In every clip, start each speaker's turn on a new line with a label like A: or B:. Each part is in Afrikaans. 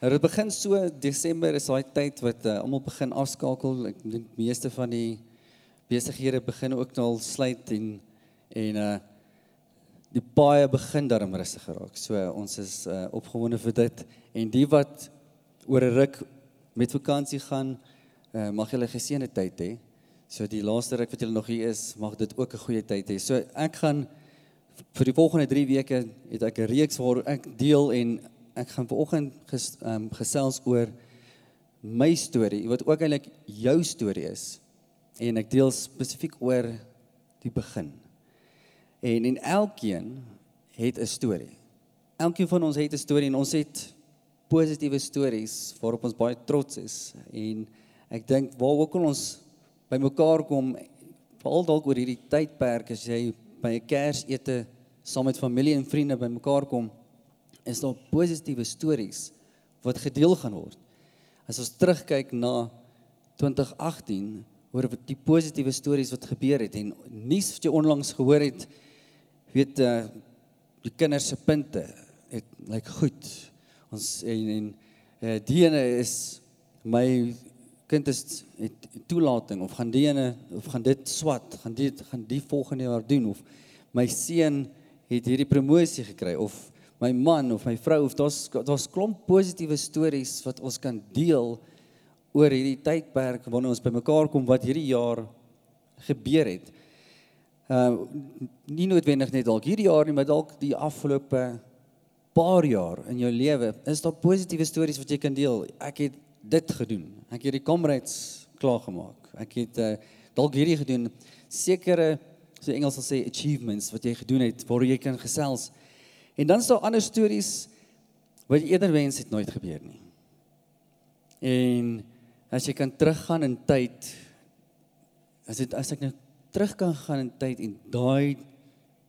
A: Nou dit begin so Desember is daai tyd wat uh, almal begin afskakel. Ek dink meeste van die besighede begin ook nou al sluit en en uh die baie begin daarom rustig geraak. So uh, ons is uh, opgewonde vir dit en die wat oor 'n ruk met vakansie gaan, uh, mag julle geseënde tyd hê. So die laaste ruk wat julle nog hier is, mag dit ook 'n goeie tyd hê. So ek gaan vir die volgende 3 weke het ek 'n reeks waar ek deel en ek gaan vanoggend ges, um, gesels oor my storie wat ook eintlik jou storie is. En ek deel spesifiek oor die begin. En en elkeen het 'n storie. Elkeen van ons het 'n storie en ons het positiewe stories waarop ons baie trots is. En ek dink waar ook al ons bymekaar kom, veral dalk oor hierdie tydperk as jy by 'n Kersete saam met familie en vriende bymekaar kom, is daar positiewe stories wat gedeel gaan word. As ons terugkyk na 2018 oor die positiewe stories wat gebeur het en nuus wat jy onlangs gehoor het, weet uh die kinders se punte het lyk like goed. Ons en en uh, die ene is my kind is het toelating of gaan die ene of gaan dit swat, gaan dit gaan die volgende jaar doen of my seun het hierdie promosie gekry of my man of my vrou of daar's daar's klomp positiewe stories wat ons kan deel oor hierdie tydperk wanneer ons bymekaar kom wat hierdie jaar gebeur het. Uh nie noodwendig net dalk hierdie jaar nie, maar dalk die afgelope paar jaar in jou lewe. Is daar positiewe stories wat jy kan deel? Ek het dit gedoen. Ek het die comrades klaar gemaak. Ek het uh dalk hierdie gedoen. Sekere so Engels sal sê achievements wat jy gedoen het waar jy kan gesels. En dan is daar ander stories wat eerder wens het nooit gebeur nie. En as jy kan teruggaan in tyd as dit as ek nou terug kan gaan in tyd en daai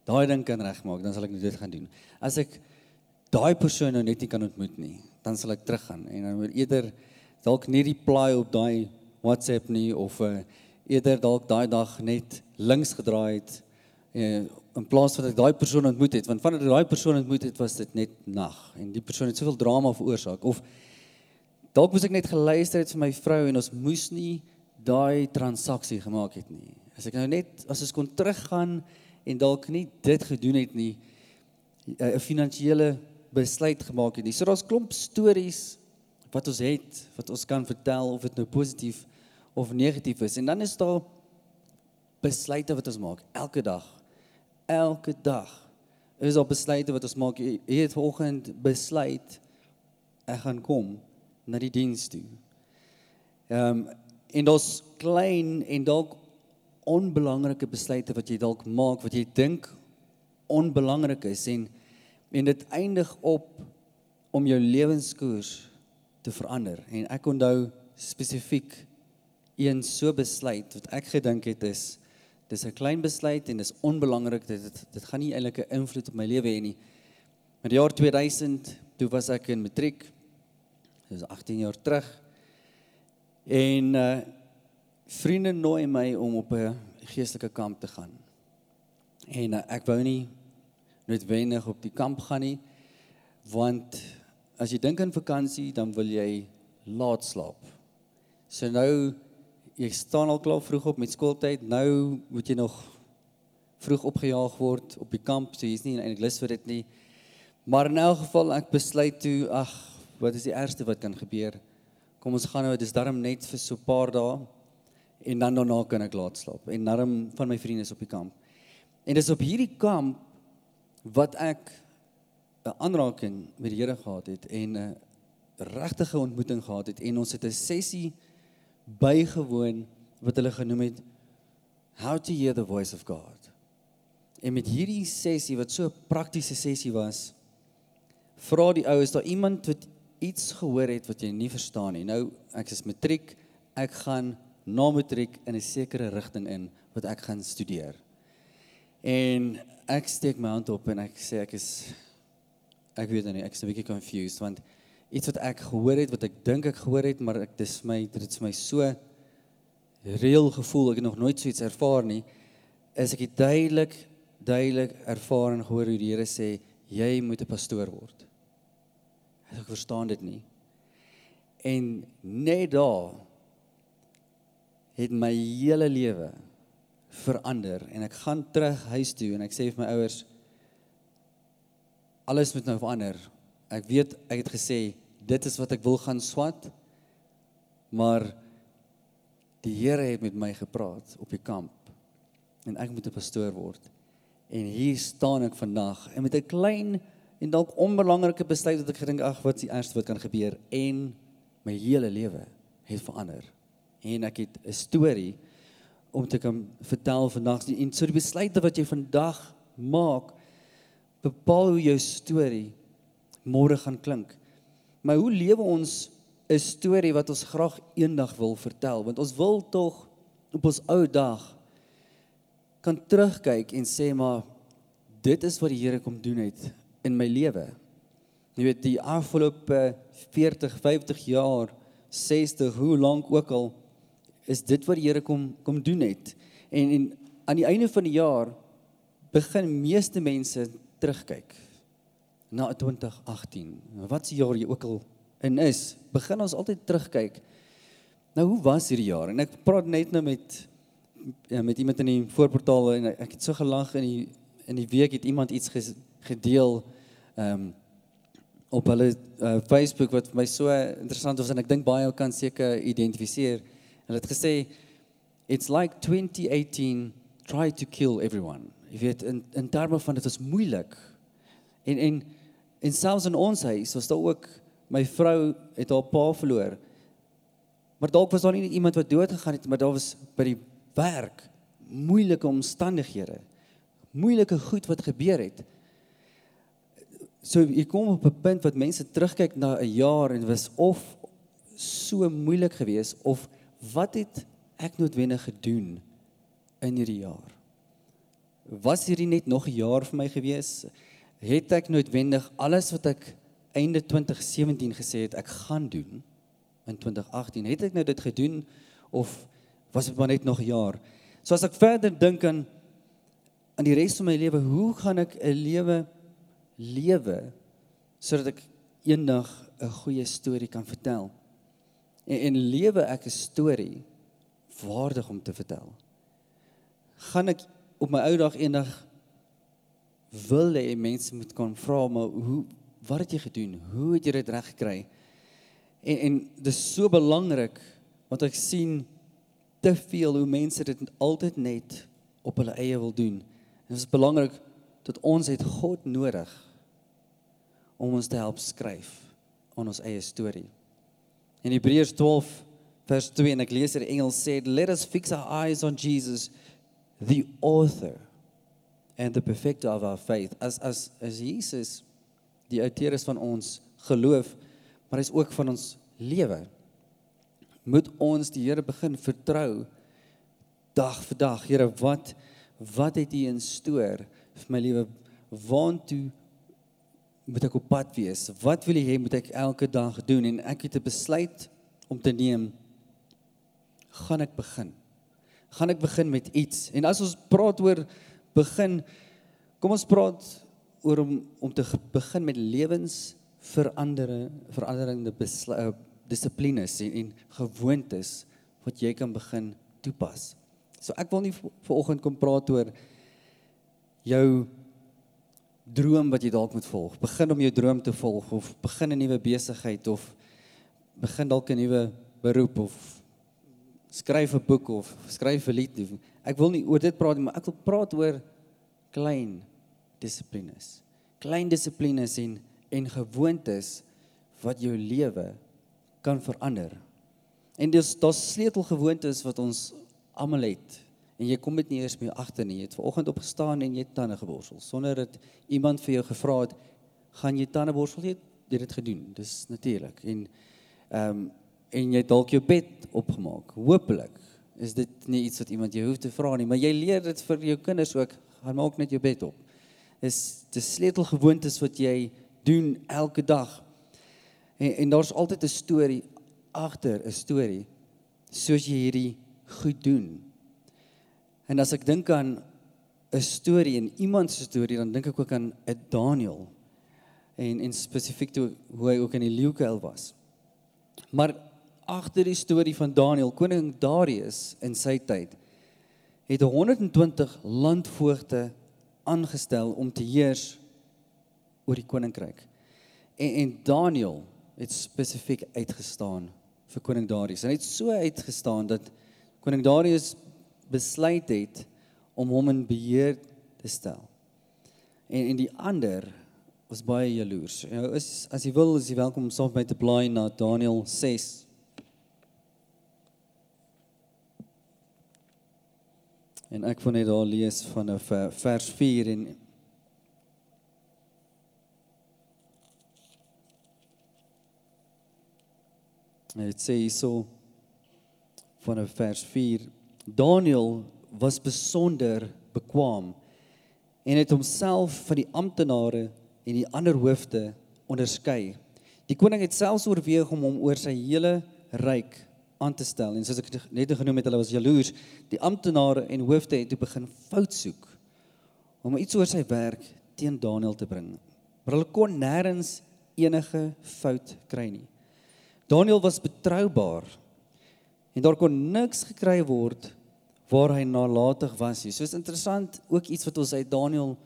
A: daai ding kan regmaak, dan sal ek dit gaan doen. As ek daai persoon nou net nie kan ontmoet nie, dan sal ek teruggaan en dan moet eerder dalk nie reply op daai WhatsApp nie of uh, eerder dalk daai dag net links gedraai het in plaas van dat ek daai persoon ontmoet het want wanneer ek daai persoon ontmoet het was dit net nag. En die persoon het soveel drama veroorsaak. Of dalk moes ek net geluister het vir my vrou en ons moes nie daai transaksie gemaak het nie. As ek nou net as ons kon teruggaan en dalk nie dit gedoen het nie eh, 'n finansiële besluit gemaak het nie. So daar's klomp stories wat ons het wat ons kan vertel of dit nou positief of negatief is. En dan is daar besluite wat ons maak elke dag elke dag is op besluite wat ons maak. Jy het vanoggend besluit ek gaan kom na die diens toe. Ehm um, en ons klein en dalk onbelangrike besluite wat jy dalk maak wat jy dink onbelangrik is en en dit eindig op om jou lewenskoers te verander. En ek onthou spesifiek een so besluit wat ek gedink het is dis 'n klein besluit en dis onbelangrik dit dit, dit gaan nie eintlik 'n invloed op my lewe hê nie. In die jaar 2000 toe was ek in matriek. Dis 18 jaar terug. En uh vriende nooi my om op 'n geestelike kamp te gaan. En uh, ek wou nie noodwendig op die kamp gaan nie want as jy dink aan vakansie dan wil jy laat slaap. So nou jy staan al klaar vroeg op met skooltyd. Nou moet jy nog vroeg opgejaag word op die kamp. So jy's nie eintlik lus vir dit nie. Maar in elk geval ek besluit toe, ag, wat is die ergste wat kan gebeur? Kom ons gaan nou, dis darm net vir so 'n paar dae en dan daarna kan ek laat slaap. En darm van my vriende is op die kamp. En dis op hierdie kamp wat ek 'n aanraking met die Here gehad het en 'n regtige ontmoeting gehad het en ons het 'n sessie bygewoon wat hulle genoem het how to hear the voice of God. En met hierdie sessie wat so 'n praktiese sessie was, vra die oues daar iemand wat iets gehoor het wat jy nie verstaan nie. Nou ek is matriek, ek gaan na matriek in 'n sekere rigting in wat ek gaan studeer. En ek steek my hand op en ek sê ek is ek weet nie, ek is 'n bietjie confused want iets wat ek gehoor het wat ek dink ek gehoor het maar ek dis my dit is my so reël gevoel ek het nog nooit so iets ervaar nie is ek duidelik duidelik ervaar en gehoor hoe die Here sê jy moet 'n pastoor word ek verstaan dit nie En net daar het my hele lewe verander en ek gaan terug huis toe en ek sê vir my ouers alles moet nou verander. Ek weet ek het gesê dit is wat ek wil gaan swat. Maar die Here het met my gepraat op die kamp en ek moet 'n pastoor word. En hier staan ek vandag en met 'n klein en dalk onbelangrike besluit wat ek gedink ag wat is die ergste wat kan gebeur en my hele lewe het verander. En ek het 'n storie om te kan vertel vandag en so die besluite wat jy vandag maak bepaal hoe jou storie môre gaan klink. Maar hoe lewe ons 'n storie wat ons graag eendag wil vertel? Want ons wil tog op ons ou dag kan terugkyk en sê maar dit is wat die Here kom doen het in my lewe. Jy weet die afgelope 40, 50 jaar, 60, hoe lank ook al is dit wat die Here kom kom doen het. En en aan die einde van die jaar begin meeste mense terugkyk na 2018. Wat se jaar jy ook al in is, begin ons altyd terugkyk. Nou hoe was hierdie jaar? En ek praat net nou met ja, met iemand in die voorportaal en ek het so gelag in die in die week het iemand iets gedeel ehm um, op hulle uh, Facebook wat vir my so interessant was en ek dink baie kan seker identifiseer. Hulle het gesê it's like 2018 try to kill everyone. Jy weet in in terme van dit was moeilik. En en en selfs in ons huis was daar ook my vrou het haar pa verloor. Maar dalk was daar nie iemand wat dood gegaan het, maar daar was by die werk moeilike omstandighede. Moeilike goed wat gebeur het. So jy kom op 'n punt wat mense terugkyk na 'n jaar en was of so moeilik geweest of wat het ek noodwendig gedoen in hierdie jaar? Was hierdie net nog 'n jaar vir my gewees? Het ek noodwendig alles wat ek einde 2017 gesê het ek gaan doen in 2018, het ek nou dit gedoen of was dit maar net nog 'n jaar? So as ek verder dink aan aan die res van my lewe, hoe gaan ek 'n lewe lewe sodat ek eendag 'n goeie storie kan vertel? En, en lewe ek 'n storie waardig om te vertel? Gaan ek op my ou dag eendag wil hê mense moet kan vra maar hoe wat het jy gedoen? Hoe het jy dit reg gekry? En en dis so belangrik want ek sien te veel hoe mense dit altyd net op hulle eie wil doen. En dit is belangrik dat ons het God nodig om ons te help skryf aan ons eie storie. In Hebreërs 12 vers 2 en ek lees in Engels sê let us fix our eyes on Jesus the author and the perfecter of our faith as as as Jesus die outeur is van ons geloof, maar hy's ook van ons lewe. Moet ons die Here begin vertrou dag vir dag. Here, wat wat het U in stoor vir my lewe? Waantoe moet ek op pad wees? Wat wil U hê moet ek elke dag doen? En ek het 'n besluit om te neem. Gaan ek begin? Gaan ek begin met iets? En as ons praat oor begin, kom ons praat oor om om te begin met lewensveranderde veranderende uh, dissiplines en, en gewoontes wat jy kan begin toepas. So ek wil nie vanoggend kom praat oor jou droom wat jy dalk moet volg. Begin om jou droom te volg of begin 'n nuwe besigheid of begin dalk 'n nuwe beroep of skryf 'n boek of skryf 'n lied. Ek wil nie oor dit praat nie, maar ek wil praat oor klein dissiplines. Klein dissiplines en en gewoontes wat jou lewe kan verander. En dis daar's sleutelgewoontes wat ons almal het. En jy kom dit nie eers meer agter nie. Jy het vanoggend opgestaan en jy het tande geborsel sonder dat iemand vir jou gevra het, "Gaan jy tande borsel?" Jy het dit gedoen. Dis natuurlik. En ehm um, en jy dalk jou bed opgemaak. Hoopelik is dit nie iets wat iemand jou hoef te vra nie, maar jy leer dit vir jou kinders ook. Gaan maak net jou bed op is die sleutelgewoontes wat jy doen elke dag. En en daar's altyd 'n storie agter 'n storie soos jy hierdie goed doen. En as ek dink aan 'n storie en iemand se storie, dan dink ek ook aan 'n Daniel. En en spesifiek toe hoe hy ook in die leeukuil was. Maar agter die storie van Daniël, koning Darius in sy tyd, het 120 landvoogte aangestel om te heers oor die koninkryk. En en Daniël het spesifiek uitgestaan vir koning Darius. Hy het so uitgestaan dat koning Darius besluit het om hom in beheer te stel. En en die ander was baie jaloers. Nou is as jy wil, is jy welkom om saam met my te blaai na Daniël 6. En ek wil net daar lees van vers 4 en Dit sê hierso van vers 4 Daniel was besonder bekwam en het homself van die amptenare en die ander hoofde onderskei. Die koning het selfs oorweeg om hom oor sy hele ryk aan te stel en soos ek net genoem het, hulle was jaloers. Die amptenare en hoofde het toe begin fout soek om iets oor sy werk teen Daniel te bring. Maar hulle kon nêrens enige fout kry nie. Daniel was betroubaar en daar kon niks gekry word waar hy nalatig was nie. So is interessant ook iets wat ons uit Daniel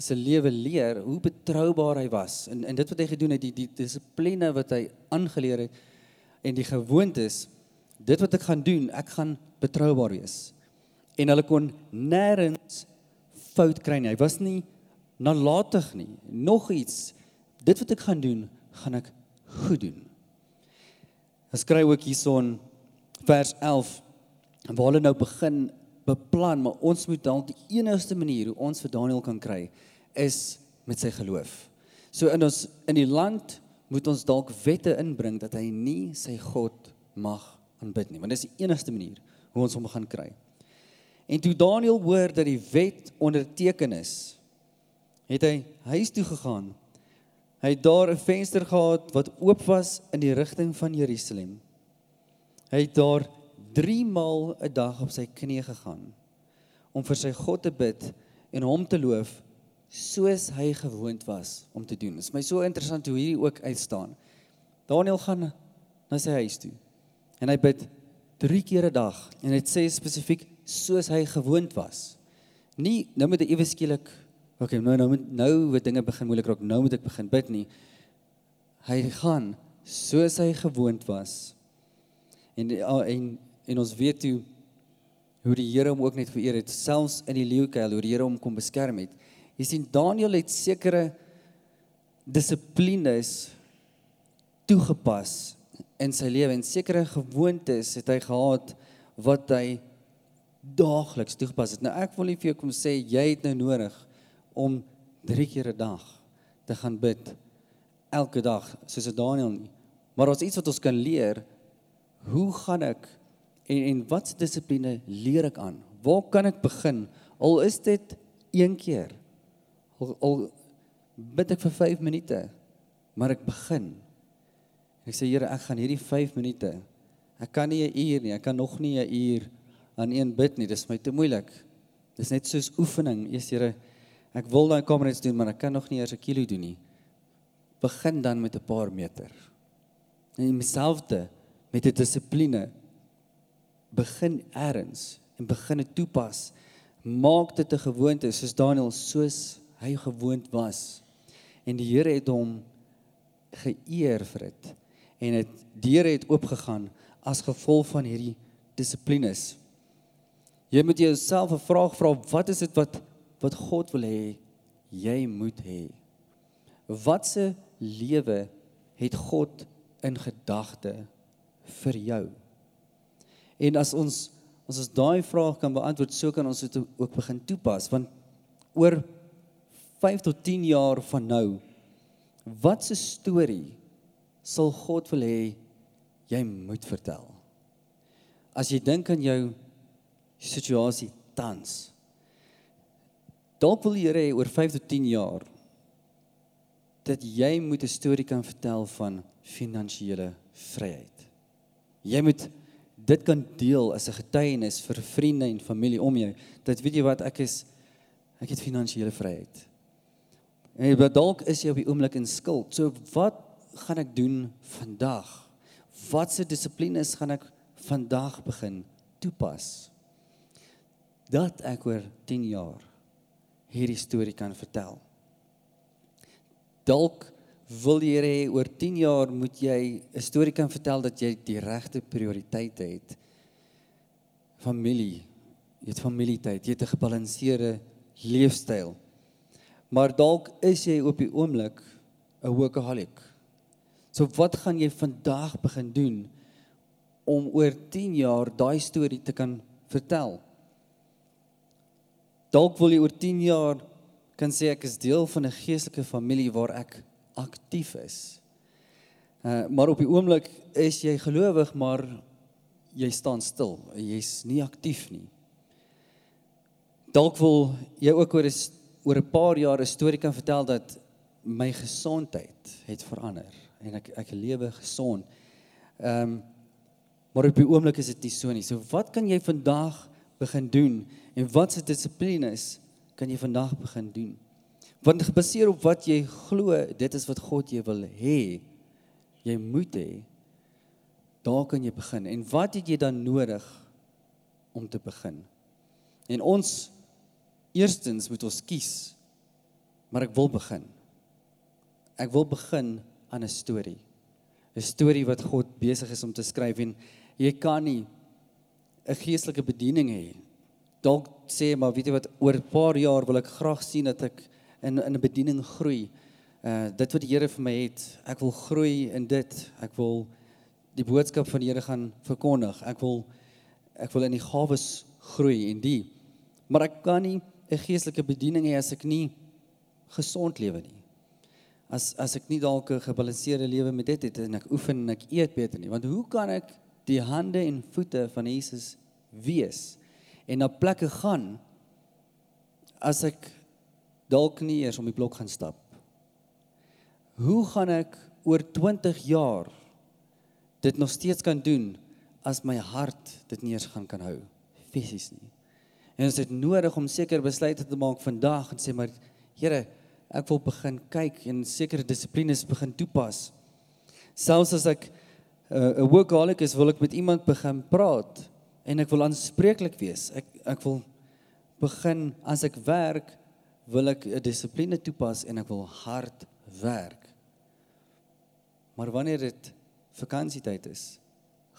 A: se lewe leer, hoe betroubaar hy was en en dit wat hy gedoen het, die die dissipline wat hy aangeleer het en die gewoontes, dit wat ek gaan doen, ek gaan betroubaar wees. En hulle kon nêrens fout kry nie. Hy was nie nalatig nie. Nog iets, dit wat ek gaan doen, gaan ek goed doen. Hy skryf ook hierson vers 11 waar hulle nou begin beplan, maar ons moet dalk die enigste manier hoe ons vir Daniel kan kry is met sy geloof. So in ons in die land moet ons dalk wette inbring dat hy nie sy God mag aanbid nie, want dis die enigste manier hoe ons hom gaan kry. En toe Daniel hoor dat die wet onderteken is, het hy huis toe gegaan. Hy het daar 'n venster gehad wat oop was in die rigting van Jerusalem. Hy het daar 3 maal 'n dag op sy knieë gegaan om vir sy God te bid en hom te loof soos hy gewoond was om te doen. Dit is my so interessant hoe hierdie ook uitstaan. Daniel gaan na sy huis toe en hy bid 3 keer 'n dag en dit sê spesifiek soos hy gewoond was. Nie nou moet hy ewe skielik okay, nou nou moet nou wat dinge begin moeilik raak, nou moet ek begin bid nie. Hy gaan soos hy gewoond was. En en en ons weet hoe hoe die Here hom ook net vereer het selfs in die leeukuil hoe die Here hom kom beskerm het. Jy sien Daniel het sekere dissiplines toegepas in sy lewe en sekere gewoontes het hy gehad wat hy daagliks toegepas het. Nou ek wil nie vir jou kom sê jy het nou nodig om 3 keer 'n dag te gaan bid elke dag soos Daniel nie. Maar ons iets wat ons kan leer, hoe gaan ek En en watse dissipline leer ek aan? Waar kan ek begin? Al is dit een keer. Al, al bid ek vir 5 minute, maar ek begin. Ek sê Here, ek gaan hierdie 5 minute. Ek kan nie 'n uur nie, ek kan nog nie 'n uur aan een bid nie. Dis my te moeilik. Dis net soos oefening. Eers Here, ek wil daai kamerets doen, maar ek kan nog nie eers 'n kilo doen nie. Begin dan met 'n paar meter. En myself te met 'n dissipline begin ergens en begin dit toepas. Maak dit 'n gewoonte soos Daniel soos hy gewoond was. En die Here het hom geëer vir dit en dit deure het oopgegaan as gevolg van hierdie dissiplines. Jy moet jouself 'n vraag vra, wat is dit wat wat God wil hê jy moet hê? Watse lewe het God in gedagte vir jou? En as ons as ons daai vraag kan beantwoord, so kan ons dit ook begin toepas want oor 5 tot 10 jaar van nou wat 'n storie sal God wil hê jy moet vertel. As jy dink aan jou situasie tans. Dalk wil die Here hê oor 5 tot 10 jaar dat jy moet 'n storie kan vertel van finansiële vryheid. Jy moet dit kan deel as 'n getuienis vir vriende en familie om jou. Dat weet jy wat ek is ek het finansiële vryheid. En dalk is jy op die oomblik in skuld. So wat gaan ek doen vandag? Watse dissiplines gaan ek vandag begin toepas? Dat ek oor 10 jaar hierdie storie kan vertel. Dalk wil jy hê oor 10 jaar moet jy 'n storie kan vertel dat jy die regte prioriteite het. Familie, jy het familietyd, jy het 'n gebalanseerde leefstyl. Maar dalk is jy op die oomblik 'n workaholic. So wat gaan jy vandag begin doen om oor 10 jaar daai storie te kan vertel? Dalk wil jy oor 10 jaar kan sê ek is deel van 'n geestelike familie waar ek aktief is. Uh maar op die oomblik is jy gelowig maar jy staan stil. Jy's nie aktief nie. Dalk wil jy ook oor 'n oor 'n paar jaar 'n storie kan vertel dat my gesondheid het verander en ek ek lewe gesond. Ehm um, maar op die oomblik is dit nie so nie. So wat kan jy vandag begin doen en wat se dissiplines kan jy vandag begin doen? Want gebaseer op wat jy glo, dit is wat God jou wil hê. Jy moet hê. Daar kan jy begin. En wat het jy dan nodig om te begin? En ons eerstens moet ons kies. Maar ek wil begin. Ek wil begin aan 'n storie. 'n Storie wat God besig is om te skryf en jy kan nie 'n geestelike bediening hê. Dalk sê maar weet jy wat oor 'n paar jaar wil ek graag sien dat ek in in 'n bediening groei. Uh dit wat die Here vir my het, ek wil groei in dit. Ek wil die boodskap van die Here gaan verkondig. Ek wil ek wil in die gawes groei en die. Maar ek kan nie 'n geestelike bediening hê as ek nie gesond lewe nie. As as ek nie dalk 'n gebalanseerde lewe met dit het en ek oefen en ek eet beter nie. Want hoe kan ek die hande en voete van Jesus wees en na plekke gaan as ek dalk nie eers om die blok gaan stap. Hoe gaan ek oor 20 jaar dit nog steeds kan doen as my hart dit nie eers gaan kan hou fisies nie. En ons het nodig om seker besluite te maak vandag en sê maar Here, ek wil begin kyk en sekere dissiplines begin toepas. Selfs as ek uh, 'n uh, workaholic is, wil ek met iemand begin praat en ek wil aanspreeklik wees. Ek ek wil begin as ek werk wil ek 'n dissipline toepas en ek wil hard werk. Maar wanneer dit vakansietyd is,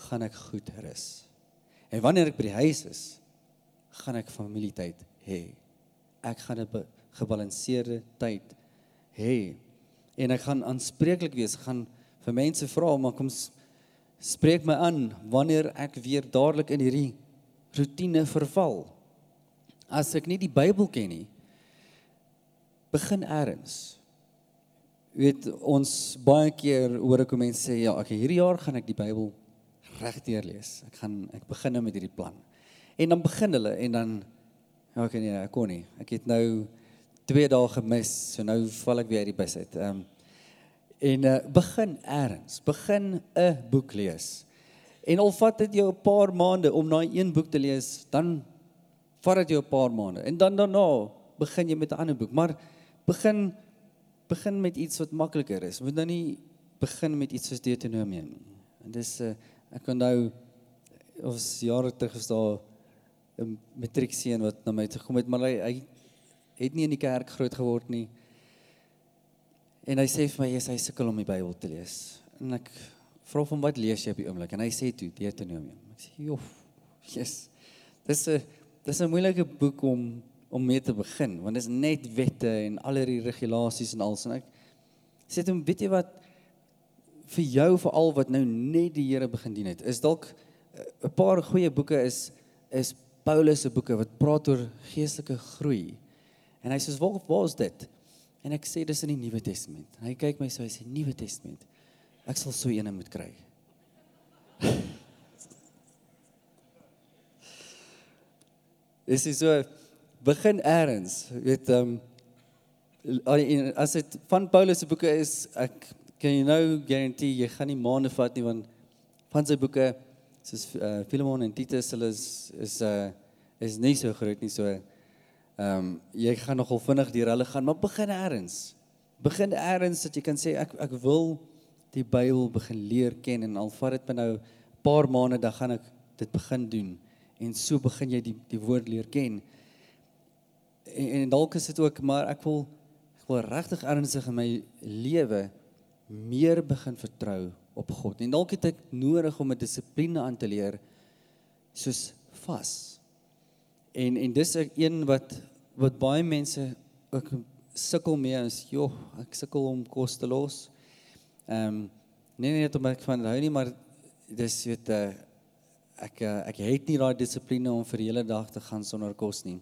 A: gaan ek goed rus. En wanneer ek by die huis is, gaan ek familietyd hê. Ek gaan 'n gebalanseerde tyd hê. En ek gaan aanspreeklik wees, gaan vir mense vra om kom spreek my aan wanneer ek weer dadelik in hierdie rotine verval. As ek nie die Bybel ken nie, begin eers. Jy weet ons baie keer hoor ek mense sê ja, ek hierdie jaar gaan ek die Bybel regdeur lees. Ek gaan ek begin nou met hierdie plan. En dan begin hulle en dan ja, ek nee, ek kon nie. Ek het nou 2 dae gemis, so nou val ek weer uit die bus uit. Ehm um, en uh, begin eers. Begin 'n boek lees. En al vat dit jou 'n paar maande om daai een boek te lees, dan vat dit jou 'n paar maande. En dan daarna begin jy met 'n ander boek. Maar begin begin met iets wat makliker is. Moet nou nie begin met iets soos Deuteronomium nie. En dis uh, ek onthou ons jare terug was daar 'n matriekseun wat na my toe gekom het, maar hy, hy het nie in die kerk groot geword nie. En hy sê vir my hy sukkel om die Bybel te lees. En ek vra hom wat lees jy op die oomblik? En hy sê toe Deuteronomium. Ek sê joh, yes. Dis 'n dis 'n moeilike boek om om mee te begin want dit is net wette en al die regulasies en alles en ek sê hom weet jy wat vir jou veral wat nou net die Here begin dien het is dalk eh, 'n paar goeie boeke is is Paulus se boeke wat praat oor geestelike groei. En hy sê waar waar is dit? En ek sê dis in die Nuwe Testament. En hy kyk my so hy sê Nuwe Testament. Ek sal so eene moet kry. Dis is so begin eers, weet ehm um, as dit van Paulus se boeke is, ek kan jy nou garandeer jy gaan nie maande vat nie want van sy boeke soos uh, Philemon en Titus hulle is is uh is nie so groot nie so ehm um, jy gaan nogal vinnig deur hulle gaan maar begin eers begin eers dat jy kan sê ek ek wil die Bybel begin leer ken en al vat dit my nou 'n paar maande dan gaan ek dit begin doen en so begin jy die die woord leer ken. En, en dalk is dit ook maar ek wil ek wil regtig ernstig in my lewe meer begin vertrou op God. En dalk het ek nodig om 'n dissipline aan te leer soos vas. En en dis 'n een wat wat baie mense ook sukkel mee is, joh, ek sukkel om kos te los. Ehm um, nee nee omdat ek van hou nie, maar dis weet uh, ek uh, ek het nie daai dissipline om vir die hele dag te gaan sonder kos nie.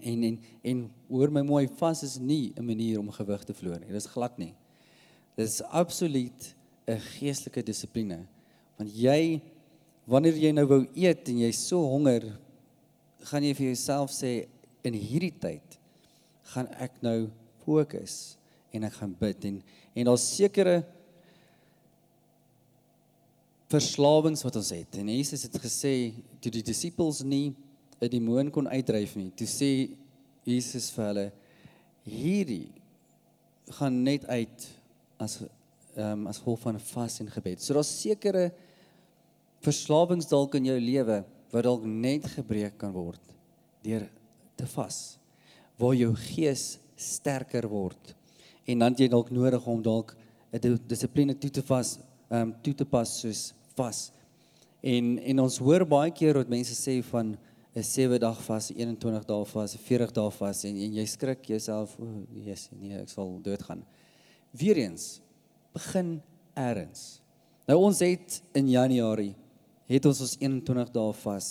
A: En en en hoor my mooi, vas is nie 'n manier om gewig te verloor nie. Dis glad nie. Dis absoluut 'n geestelike dissipline. Want jy wanneer jy nou wou eet en jy so honger, gaan jy vir jouself sê in hierdie tyd gaan ek nou fokus en ek gaan bid en en daar's sekere verslawings wat ons het. En Jesus het gesê toe die disippels nie 'n demoon kon uitdryf nie, toe sê Jesus vir hulle hierdie gaan net uit as um, as gevolg van vas en gebed. So daar's sekere verslawings dalk in jou lewe wat dalk net gebreek kan word deur te vas. Waar jou gees sterker word. En dan jy dalk nodig om dalk 'n dissipline toe te vas, ehm um, toe te pas soos vas. En en ons hoor baie keer wat mense sê van 'n 7 dag vas, 21 dae vas, 40 dae vas en en jy skrik jouself, o, oh, Jesus, nee, ek sal doodgaan. Weereens begin eers. Nou ons het in Januarie het ons ons 21 dae vas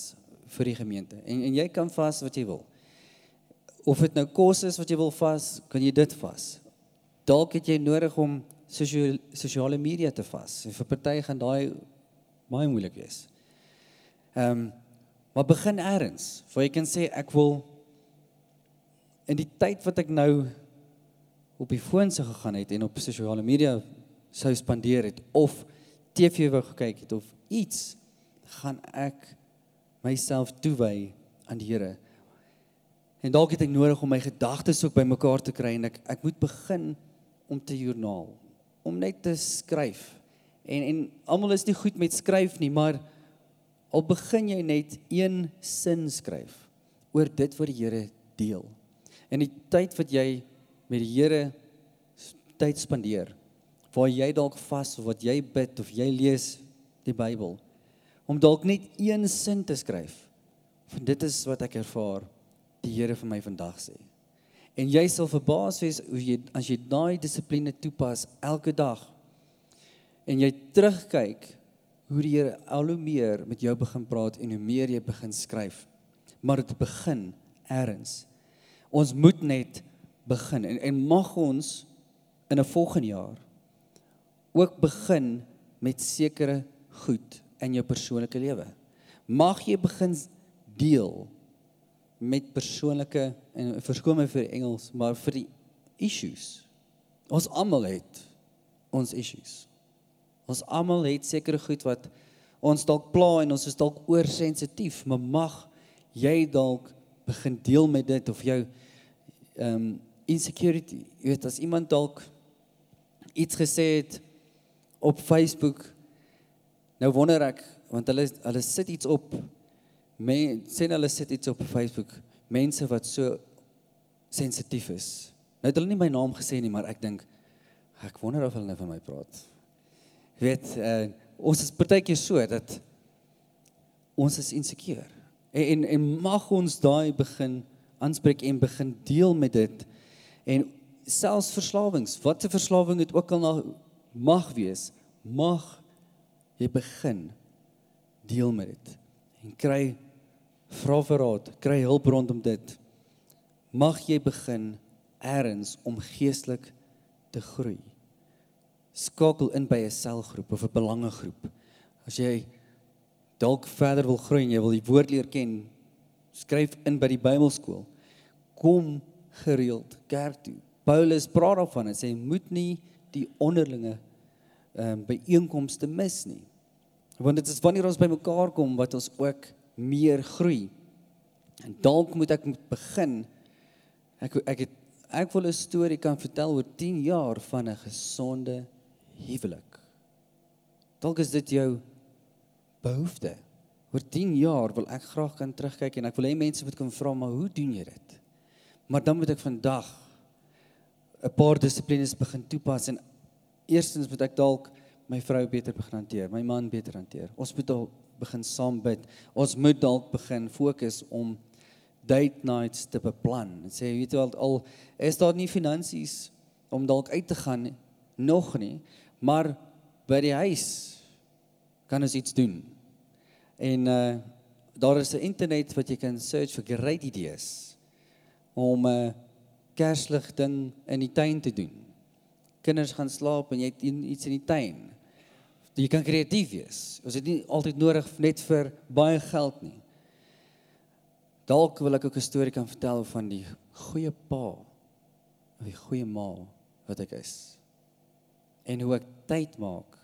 A: vir die gemeente. En en jy kan vas wat jy wil. Of dit nou kos is wat jy wil vas, kan jy dit vas. Dalk het jy nodig om sosiale sosiale media te vas. En vir party gaan daai baie moeilik wees. Ehm um, maar begin eers. Waar jy kan sê ek wil in die tyd wat ek nou op die foon se gegaan het en op sosiale media sou spandeer het of TV wou gekyk het of iets gaan ek myself toewy aan die Here. En dalk het ek nodig om my gedagtes ook bymekaar te kry en ek ek moet begin om te joernaal, om net te skryf. En en almal is nie goed met skryf nie, maar al begin jy net een sin skryf oor dit wat die Here deel. En die tyd wat jy met die Here tyd spandeer, waar jy dalk vas of wat jy bid of jy lees die Bybel om dalk net een sin te skryf. Want dit is wat ek ervaar die Here vir my vandag sê. En jy sal verbaas wees hoe jy as jy daai dissipline toepas elke dag en jy terugkyk hoe die Here al hoe meer met jou begin praat en hoe meer jy begin skryf. Maar dit begin eers. Ons moet net begin en en mag ons in 'n volgende jaar ook begin met sekere goed in jou persoonlike lewe. Mag jy begin deel met persoonlike en verskoon my vir Engels, maar vir die issues. Ons almal het ons issues. Ons almal het sekere goed wat ons dalk pla en ons is dalk oorsensitief, maar mag jy dalk begin deel met dit of jou ehm um, insecurity. Jy weet as iemand dalk iets gesê het op Facebook Nou wonder ek want hulle hulle sit iets op men sien hulle sit iets op Facebook mense wat so sensitief is. Nou het hulle nie my naam gesê nie, maar ek dink ek wonder of hulle nou van my praat. Jy weet, uh, ons is partykeer so dat ons is insecure. En en, en mag ons daai begin aanspreek en begin deel met dit en selfs verslawings, wat 'n verslawing dit ook al mag wees, mag jy begin deel met dit en kry vra vir raad, kry hulp rondom dit. Mag jy begin eers om geestelik te groei. Skakel in by 'n selgroep of 'n belangegroep. As jy dalk verder wil groei en jy wil die woord leer ken, skryf in by die Bybelskool. Kom gereeld kerk toe. Paulus praat daarvan en sê moet nie die onderlinge ehm um, by einkomste mis nie. Want dit is wanneer ons bymekaar kom wat ons ook meer groei. En dalk moet ek moet begin ek ek het ek wil 'n storie kan vertel oor 10 jaar van 'n gesonde huwelik. Dalk is dit jou behoefte. Oor 10 jaar wil ek graag kan terugkyk en ek wil hê mense moet kan vra maar hoe doen jy dit? Maar dan moet ek vandag 'n paar dissiplines begin toepas en eerstens moet ek dalk my vrou beter begin hanteer, my man beter hanteer. Ons moet al begin saam bid. Ons moet dalk begin fokus om date nights te beplan. En sê weet jy al al is daar nie finansies om dalk uit te gaan nog nie, maar by die huis kan ons iets doen. En uh daar is 'n internet wat jy kan search vir great ideas om 'n uh, kerslig ding in die tuin te doen. Kinders gaan slaap en jy het iets in die tuin. Jy kan kreatief wees. Ons het nie altyd nodig net vir baie geld nie. Dalk wil ek ook 'n storie kan vertel van die goeie pa of die goeie ma wat ek is. En hoe ek tyd maak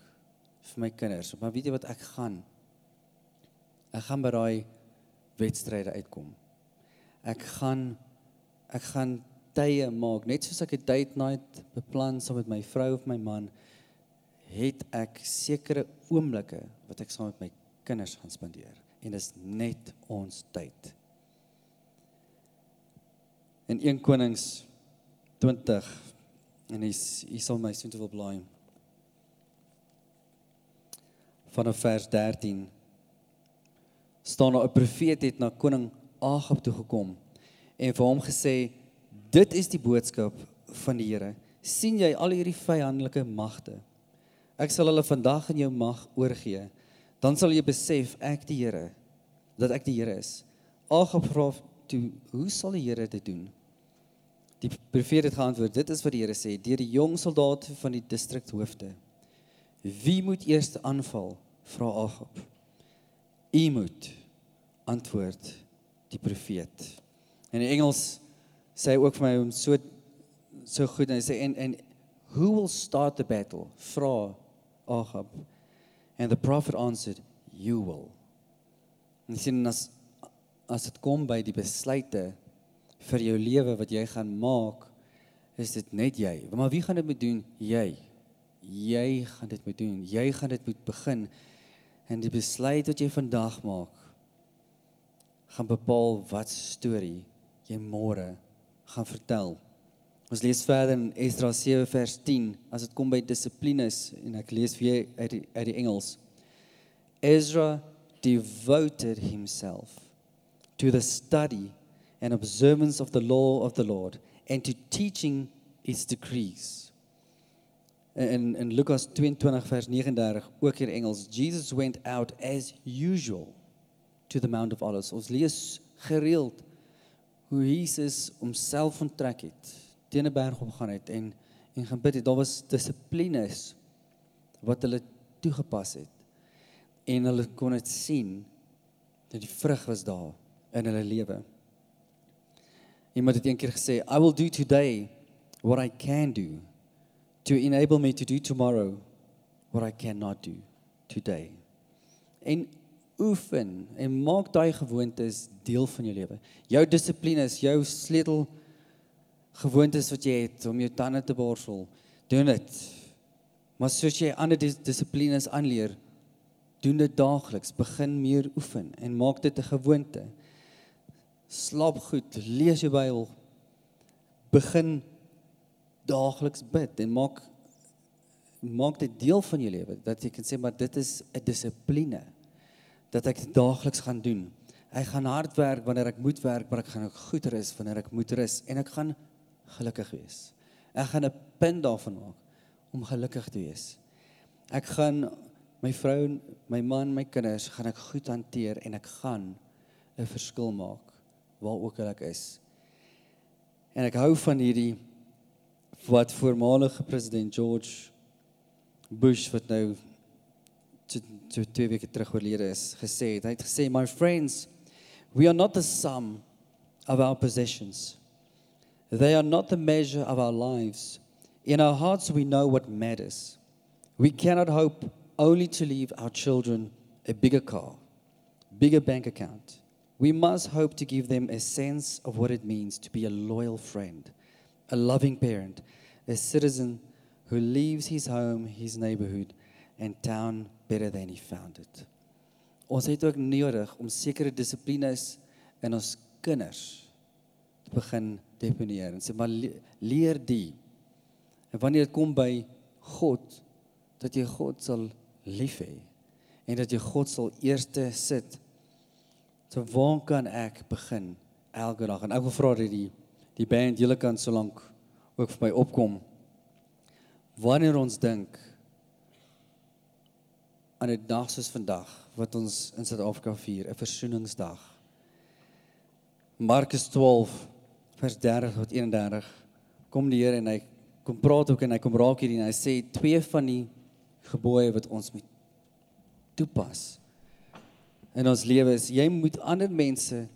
A: vir my kinders. Maar weet jy wat ek gaan ek gaan by daai wedstryde uitkom. Ek gaan ek gaan tye maak net soos ek 'n date night beplan saam met my vrou of my man het ek sekere oomblikke wat ek saam met my kinders gaan spandeer en dis net ons tyd. In 1 Konings 20 en hy's hy sal my sien te wil blaai. Vanaf vers 13 staan daar 'n profeet het na koning Agab toe gekom en vir hom gesê dit is die boodskap van die Here. Sien jy al hierdie vyandelike magte? Ek sal hulle vandag in jou mag oorgee. Dan sal jy besef ek die Here dat ek die Here is. Agab vra toe hoe sal die Here dit doen? Die profeet het geantwoord dit is wat die Here sê deur die jong soldate van die distrikhoofde wie moet eers aanval? Vra Agab. U moet antwoord die profeet. In die Engels sê hy ook vir my om so so goed en hy sê en en who will start the battle? Vra Ahab. And the prophet answered, you will. En sien as as dit kom by die besluite vir jou lewe wat jy gaan maak, is dit net jy. Maar wie gaan dit moet doen? Jy. Jy gaan dit moet doen. Jy gaan dit moet begin. En die besluit wat jy vandag maak gaan bepaal wat storie jy môre gaan vertel. Ons lees verder in Esdra 7 vers 10 as dit kom by dissiplines en ek lees weer uit die, uit die Engels. Ezra devoted himself to the study and observance of the law of the Lord and to teaching its decrees in in Lukas 22 vers 39 ook in Engels Jesus went out as usual to the mount of olives ons lees gereeld hoe Jesus homself onttrek het teen 'n berg opgaan het en en gaan bid het daar was dissiplines wat hulle toegepas het en hulle kon dit sien dat die vrug was daar in hulle lewe iemand het eendag gesê i will do today what i can do to enable me to do tomorrow what I cannot do today. En oefen en maak daai gewoontes deel van jou lewe. Jou dissipline is jou sleutel gewoontes wat jy het om jou tande te borsel. Doen dit. Maar soos jy ander dis dissiplines aanleer, doen dit daagliks. Begin meer oefen en maak dit 'n gewoonte. Slaap goed, lees jou Bybel. Begin daagliks bid en maak maak dit deel van jou lewe dat jy kan sê maar dit is 'n dissipline dat ek daagliks gaan doen. Ek gaan hard werk wanneer ek moet werk, maar ek gaan ook goed rus wanneer ek moet rus en ek gaan gelukkig wees. Ek gaan 'n punt daarvan maak om gelukkig te wees. Ek gaan my vrou, my man, my kinders gaan ek goed hanteer en ek gaan 'n verskil maak waar ook al ek is. En ek hou van hierdie wat voormalige president George Bush wat nou so twee weke terug oorlede is gesê het. Hy het gesê my friends, we are not the sum of our possessions. They are not the measure of our lives. In our hearts we know what matters. We cannot hope only to leave our children a bigger car, bigger bank account. We must hope to give them a sense of what it means to be a loyal friend, a loving parent, a citizen who leaves his home, his neighborhood, and town better than he found it. Ons het ook nodig om sekere dissiplines in ons kinders te begin deponeer en sê maar leer die. En wanneer dit kom by God dat jy God sal lief hê en dat jy God sal eerste sit. So waar kan ek begin elke dag? En ek wil vra dat die die band julle kan so lank ook vir my opkom. Wanneer ons dink aan 'n dag soos vandag wat ons in Suid-Afrika vier, 'n versoeningsdag. Markus 12 vers 30 tot 31 kom die Here en hy kom praat ook en hy kom raak hierdie en hy sê twee van die gebooie wat ons moet toepas in ons lewe is jy moet ander mense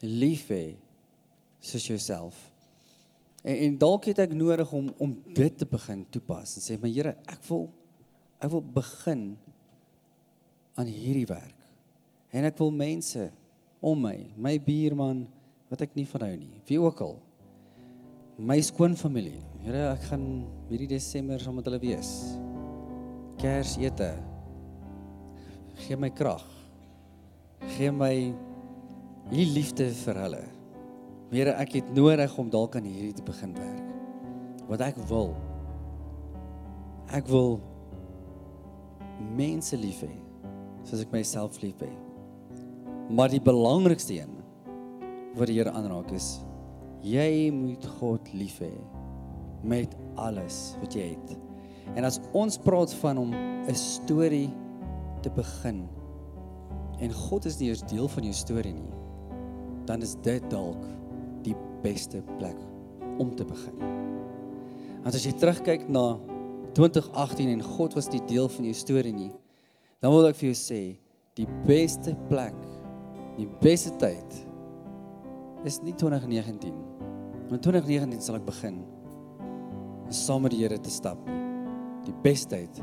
A: lief hê soos jouself. En, en dalk het ek nodig om om dit te begin toepas en sê maar Here, ek wil ek wil begin aan hierdie werk. En ek wil mense om my, my buurman wat ek nie van hou nie, wie ook al. My skoonfamilie. Here, ek gaan hierdie Desember saam met hulle wees. Kersete. Gee my krag. Gee my hierdie liefde vir hulle. Here, ek het nodig om dalk aan hierdie te begin werk. Wat ek wil. Ek wil mense lief hê soos ek myself lief hê. Maar die belangrikste een wat die Here aanraak is jy moet God lief hê met alles wat jy het. En as ons praat van om 'n storie te begin en God is nie eers deel van jou storie nie, dan is dit dalk die beste plek om te begin. Want as jy terugkyk na 2018 en God was nie deel van jou storie nie, dan wil ek vir jou sê, die beste plek, die beste tyd is nie 2019. In 2019 sal ek begin om saam met die Here te stap. Die beste tyd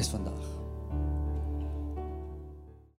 A: is vandag.